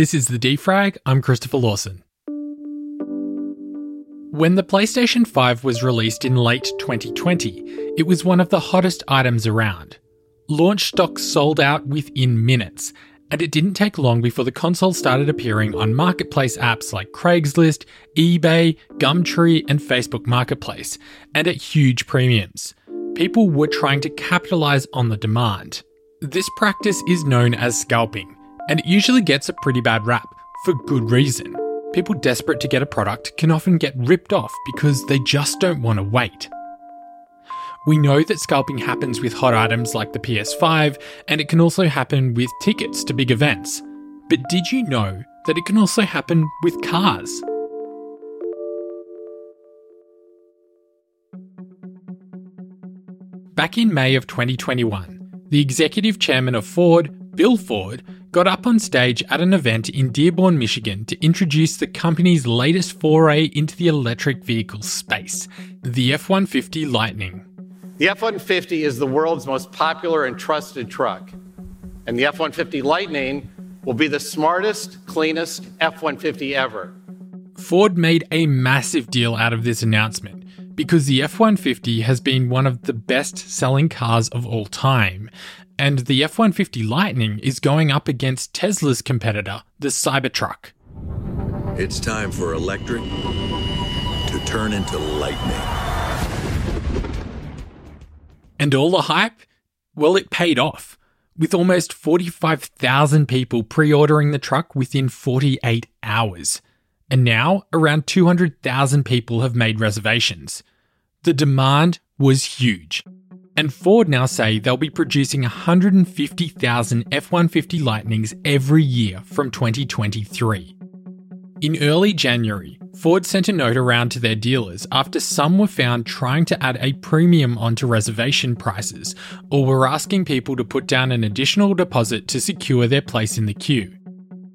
This is the Defrag. I'm Christopher Lawson. When the PlayStation 5 was released in late 2020, it was one of the hottest items around. Launch stock sold out within minutes, and it didn't take long before the console started appearing on marketplace apps like Craigslist, eBay, Gumtree, and Facebook Marketplace, and at huge premiums. People were trying to capitalize on the demand. This practice is known as scalping, and it usually gets a pretty bad rap, for good reason. People desperate to get a product can often get ripped off because they just don't want to wait. We know that scalping happens with hot items like the PS5, and it can also happen with tickets to big events. But did you know that it can also happen with cars? Back in May of 2021, the executive chairman of Ford, Bill Ford, got up on stage at an event in Dearborn, Michigan to introduce the company's latest foray into the electric vehicle space, the F 150 Lightning. The F 150 is the world's most popular and trusted truck. And the F 150 Lightning will be the smartest, cleanest F 150 ever. Ford made a massive deal out of this announcement because the F 150 has been one of the best selling cars of all time, and the F 150 Lightning is going up against Tesla's competitor, the Cybertruck. It's time for electric to turn into lightning. And all the hype? Well, it paid off, with almost 45,000 people pre ordering the truck within 48 hours. And now, around 200,000 people have made reservations. The demand was huge and Ford now say they'll be producing 150,000 F 150 Lightnings every year from 2023. In early January, Ford sent a note around to their dealers after some were found trying to add a premium onto reservation prices or were asking people to put down an additional deposit to secure their place in the queue.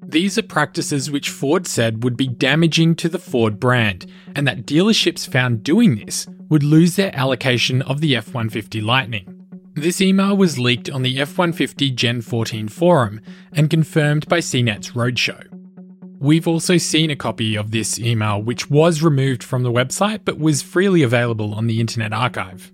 These are practices which Ford said would be damaging to the Ford brand, and that dealerships found doing this would lose their allocation of the F 150 Lightning. This email was leaked on the F 150 Gen 14 forum and confirmed by CNET's Roadshow. We've also seen a copy of this email, which was removed from the website but was freely available on the Internet Archive.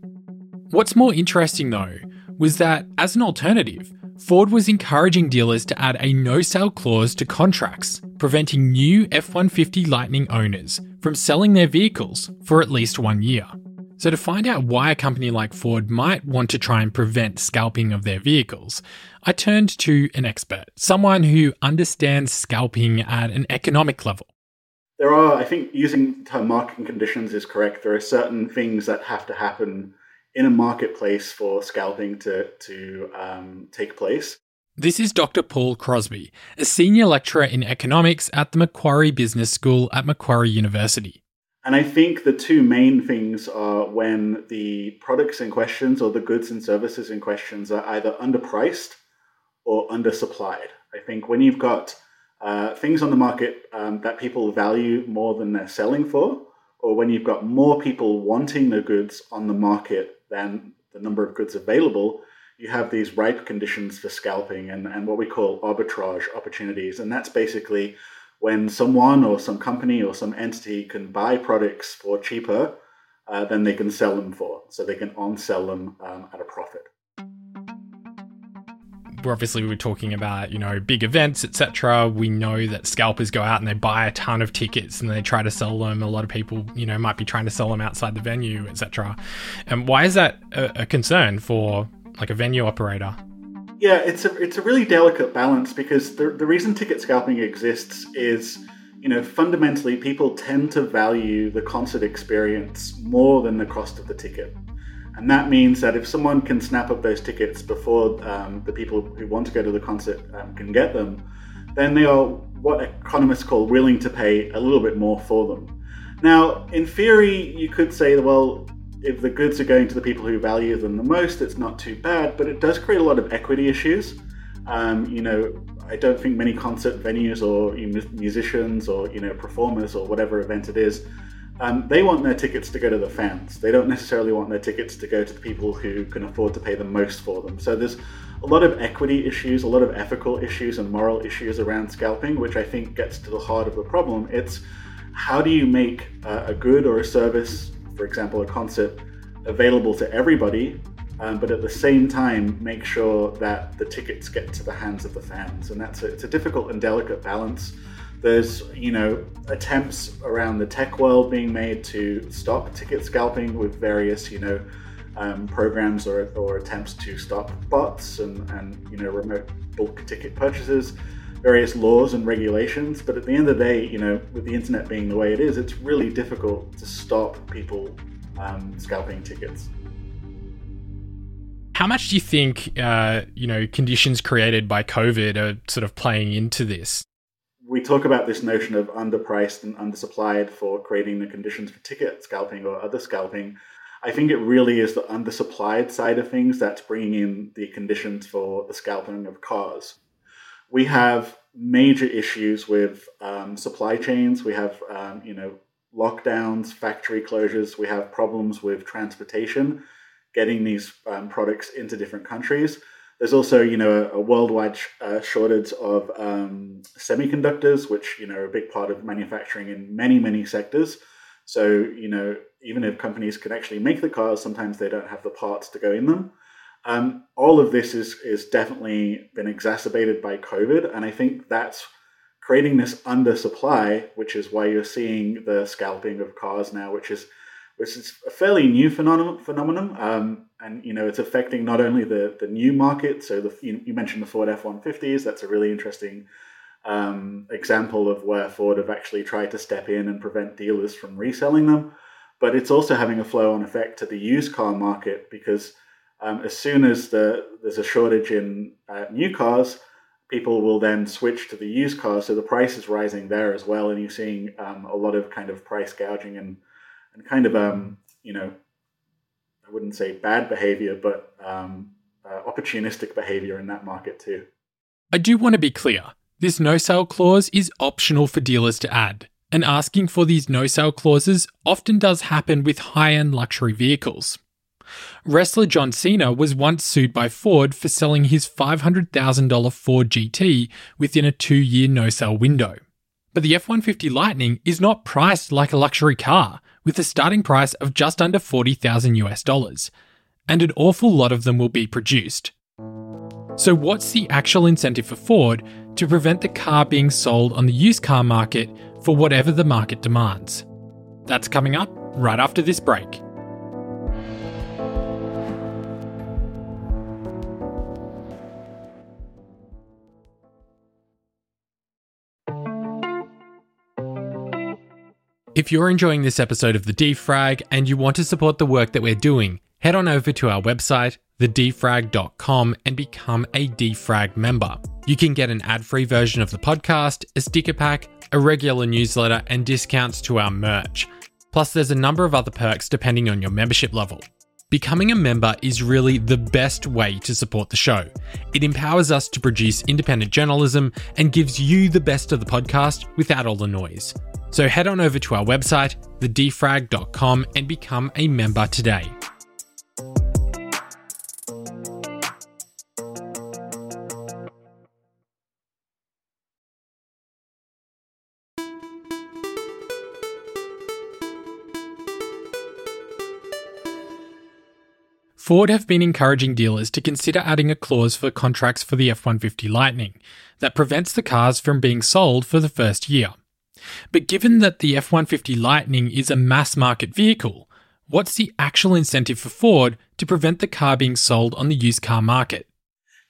What's more interesting though was that, as an alternative, Ford was encouraging dealers to add a no sale clause to contracts, preventing new F 150 Lightning owners from selling their vehicles for at least one year. So, to find out why a company like Ford might want to try and prevent scalping of their vehicles, I turned to an expert, someone who understands scalping at an economic level. There are, I think, using the term market conditions is correct. There are certain things that have to happen in a marketplace for scalping to, to um, take place. This is Dr. Paul Crosby, a senior lecturer in economics at the Macquarie Business School at Macquarie University. And I think the two main things are when the products in questions or the goods and services in questions are either underpriced or undersupplied. I think when you've got uh, things on the market um, that people value more than they're selling for, or when you've got more people wanting the goods on the market than the number of goods available, you have these ripe conditions for scalping and, and what we call arbitrage opportunities. And that's basically when someone or some company or some entity can buy products for cheaper uh, than they can sell them for. So they can on sell them um, at a profit. Obviously, we're talking about you know big events, etc. We know that scalpers go out and they buy a ton of tickets and they try to sell them. A lot of people, you know, might be trying to sell them outside the venue, etc. And why is that a, a concern for like a venue operator? Yeah, it's a it's a really delicate balance because the the reason ticket scalping exists is you know fundamentally people tend to value the concert experience more than the cost of the ticket. And that means that if someone can snap up those tickets before um, the people who want to go to the concert um, can get them, then they are what economists call willing to pay a little bit more for them. Now, in theory, you could say, well, if the goods are going to the people who value them the most, it's not too bad, but it does create a lot of equity issues. Um, you know, I don't think many concert venues or musicians or you know performers or whatever event it is um, they want their tickets to go to the fans. They don't necessarily want their tickets to go to the people who can afford to pay the most for them. So there's a lot of equity issues, a lot of ethical issues, and moral issues around scalping, which I think gets to the heart of the problem. It's how do you make uh, a good or a service, for example, a concert, available to everybody, um, but at the same time make sure that the tickets get to the hands of the fans, and that's a, it's a difficult and delicate balance. There's, you know, attempts around the tech world being made to stop ticket scalping with various, you know, um, programs or, or attempts to stop bots and, and, you know, remote bulk ticket purchases, various laws and regulations. But at the end of the day, you know, with the internet being the way it is, it's really difficult to stop people um, scalping tickets. How much do you think, uh, you know, conditions created by COVID are sort of playing into this? We talk about this notion of underpriced and undersupplied for creating the conditions for ticket scalping or other scalping. I think it really is the undersupplied side of things that's bringing in the conditions for the scalping of cars. We have major issues with um, supply chains. We have, um, you know, lockdowns, factory closures. We have problems with transportation, getting these um, products into different countries. There's also, you know, a, a worldwide sh- uh, shortage of um, semiconductors, which you know are a big part of manufacturing in many, many sectors. So, you know, even if companies can actually make the cars, sometimes they don't have the parts to go in them. Um, all of this is is definitely been exacerbated by COVID, and I think that's creating this undersupply, which is why you're seeing the scalping of cars now, which is which is a fairly new phenomenon. phenomenon. Um, and you know, it's affecting not only the the new market. So the you, you mentioned the Ford F one fifties. That's a really interesting um, example of where Ford have actually tried to step in and prevent dealers from reselling them. But it's also having a flow on effect to the used car market because um, as soon as the, there's a shortage in uh, new cars, people will then switch to the used cars. So the price is rising there as well, and you're seeing um, a lot of kind of price gouging and and kind of um, you know, I wouldn't say bad behavior, but um, uh, opportunistic behavior in that market too. I do want to be clear. This no sale clause is optional for dealers to add, and asking for these no sale clauses often does happen with high end luxury vehicles. Wrestler John Cena was once sued by Ford for selling his $500,000 Ford GT within a two year no sale window. But the F 150 Lightning is not priced like a luxury car, with a starting price of just under 40,000 US dollars, and an awful lot of them will be produced. So, what's the actual incentive for Ford to prevent the car being sold on the used car market for whatever the market demands? That's coming up right after this break. If you're enjoying this episode of The Defrag and you want to support the work that we're doing, head on over to our website, thedefrag.com, and become a Defrag member. You can get an ad free version of the podcast, a sticker pack, a regular newsletter, and discounts to our merch. Plus, there's a number of other perks depending on your membership level. Becoming a member is really the best way to support the show. It empowers us to produce independent journalism and gives you the best of the podcast without all the noise. So head on over to our website, thedefrag.com, and become a member today. Ford have been encouraging dealers to consider adding a clause for contracts for the F 150 Lightning that prevents the cars from being sold for the first year. But given that the F 150 Lightning is a mass market vehicle, what's the actual incentive for Ford to prevent the car being sold on the used car market?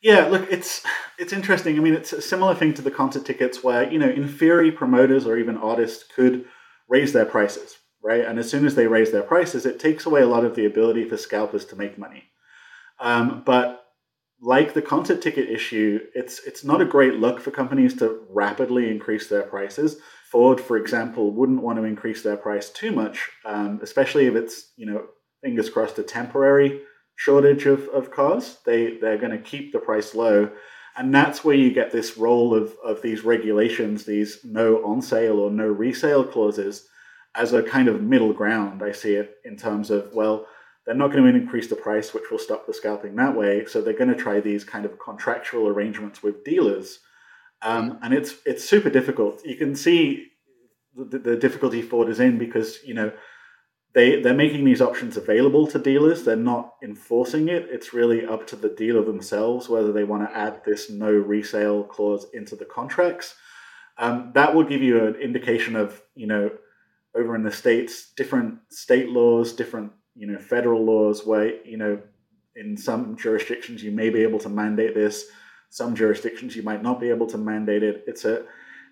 Yeah, look, it's it's interesting. I mean, it's a similar thing to the concert tickets, where you know, in theory, promoters or even artists could raise their prices, right? And as soon as they raise their prices, it takes away a lot of the ability for scalpers to make money. Um, but like the concert ticket issue, it's it's not a great look for companies to rapidly increase their prices. Ford, for example, wouldn't want to increase their price too much, um, especially if it's you know fingers crossed a temporary shortage of, of cars. They they're going to keep the price low, and that's where you get this role of of these regulations, these no on sale or no resale clauses, as a kind of middle ground. I see it in terms of well, they're not going to increase the price, which will stop the scalping that way. So they're going to try these kind of contractual arrangements with dealers, um, and it's it's super difficult. You can see the, the difficulty Ford is in because you know they they're making these options available to dealers. They're not enforcing it. It's really up to the dealer themselves whether they want to add this no resale clause into the contracts. Um, that will give you an indication of you know over in the states different state laws, different you know federal laws where you know in some jurisdictions you may be able to mandate this. Some jurisdictions you might not be able to mandate it. It's a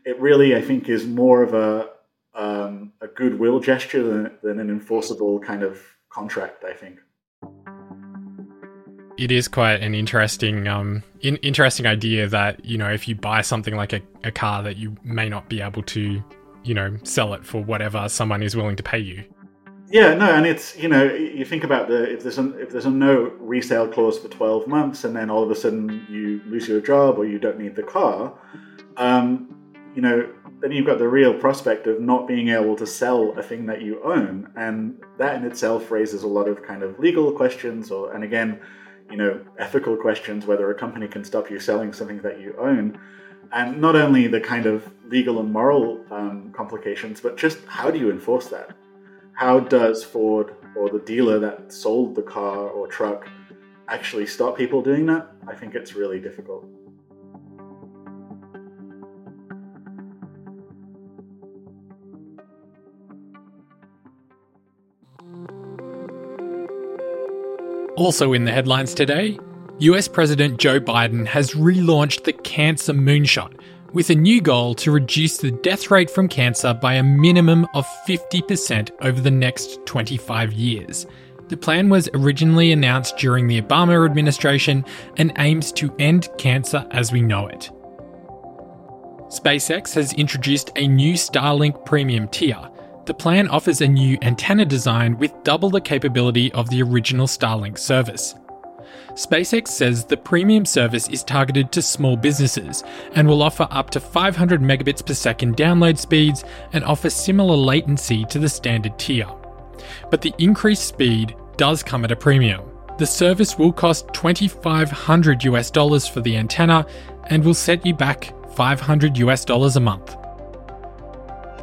it really I think is more of a um, a goodwill gesture than, than an enforceable kind of contract. I think it is quite an interesting um, in, interesting idea that you know if you buy something like a, a car that you may not be able to you know sell it for whatever someone is willing to pay you yeah no and it's you know you think about the if there's a if there's a no resale clause for 12 months and then all of a sudden you lose your job or you don't need the car um, you know then you've got the real prospect of not being able to sell a thing that you own. And that in itself raises a lot of kind of legal questions or and again you know ethical questions whether a company can stop you selling something that you own. And not only the kind of legal and moral um, complications but just how do you enforce that how does ford or the dealer that sold the car or truck actually stop people doing that? I think it's really difficult. Also in the headlines today, US President Joe Biden has relaunched the Cancer Moonshot with a new goal to reduce the death rate from cancer by a minimum of 50% over the next 25 years. The plan was originally announced during the Obama administration and aims to end cancer as we know it. SpaceX has introduced a new Starlink premium tier the plan offers a new antenna design with double the capability of the original Starlink service. SpaceX says the premium service is targeted to small businesses and will offer up to 500 megabits per second download speeds and offer similar latency to the standard tier. But the increased speed does come at a premium. The service will cost 2500 US dollars for the antenna and will set you back 500 US dollars a month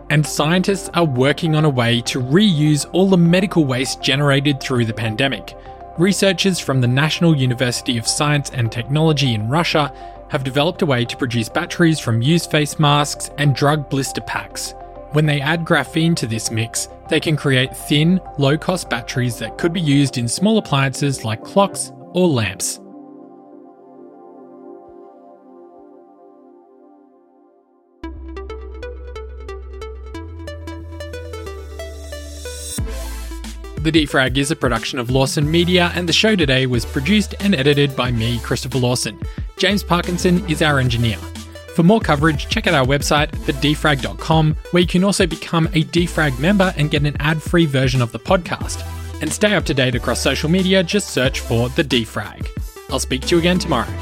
and scientists are working on a way to reuse all the medical waste generated through the pandemic. Researchers from the National University of Science and Technology in Russia have developed a way to produce batteries from used face masks and drug blister packs. When they add graphene to this mix, they can create thin, low cost batteries that could be used in small appliances like clocks or lamps. The Defrag is a production of Lawson Media, and the show today was produced and edited by me, Christopher Lawson. James Parkinson is our engineer. For more coverage, check out our website, thedefrag.com, where you can also become a Defrag member and get an ad free version of the podcast. And stay up to date across social media, just search for The Defrag. I'll speak to you again tomorrow.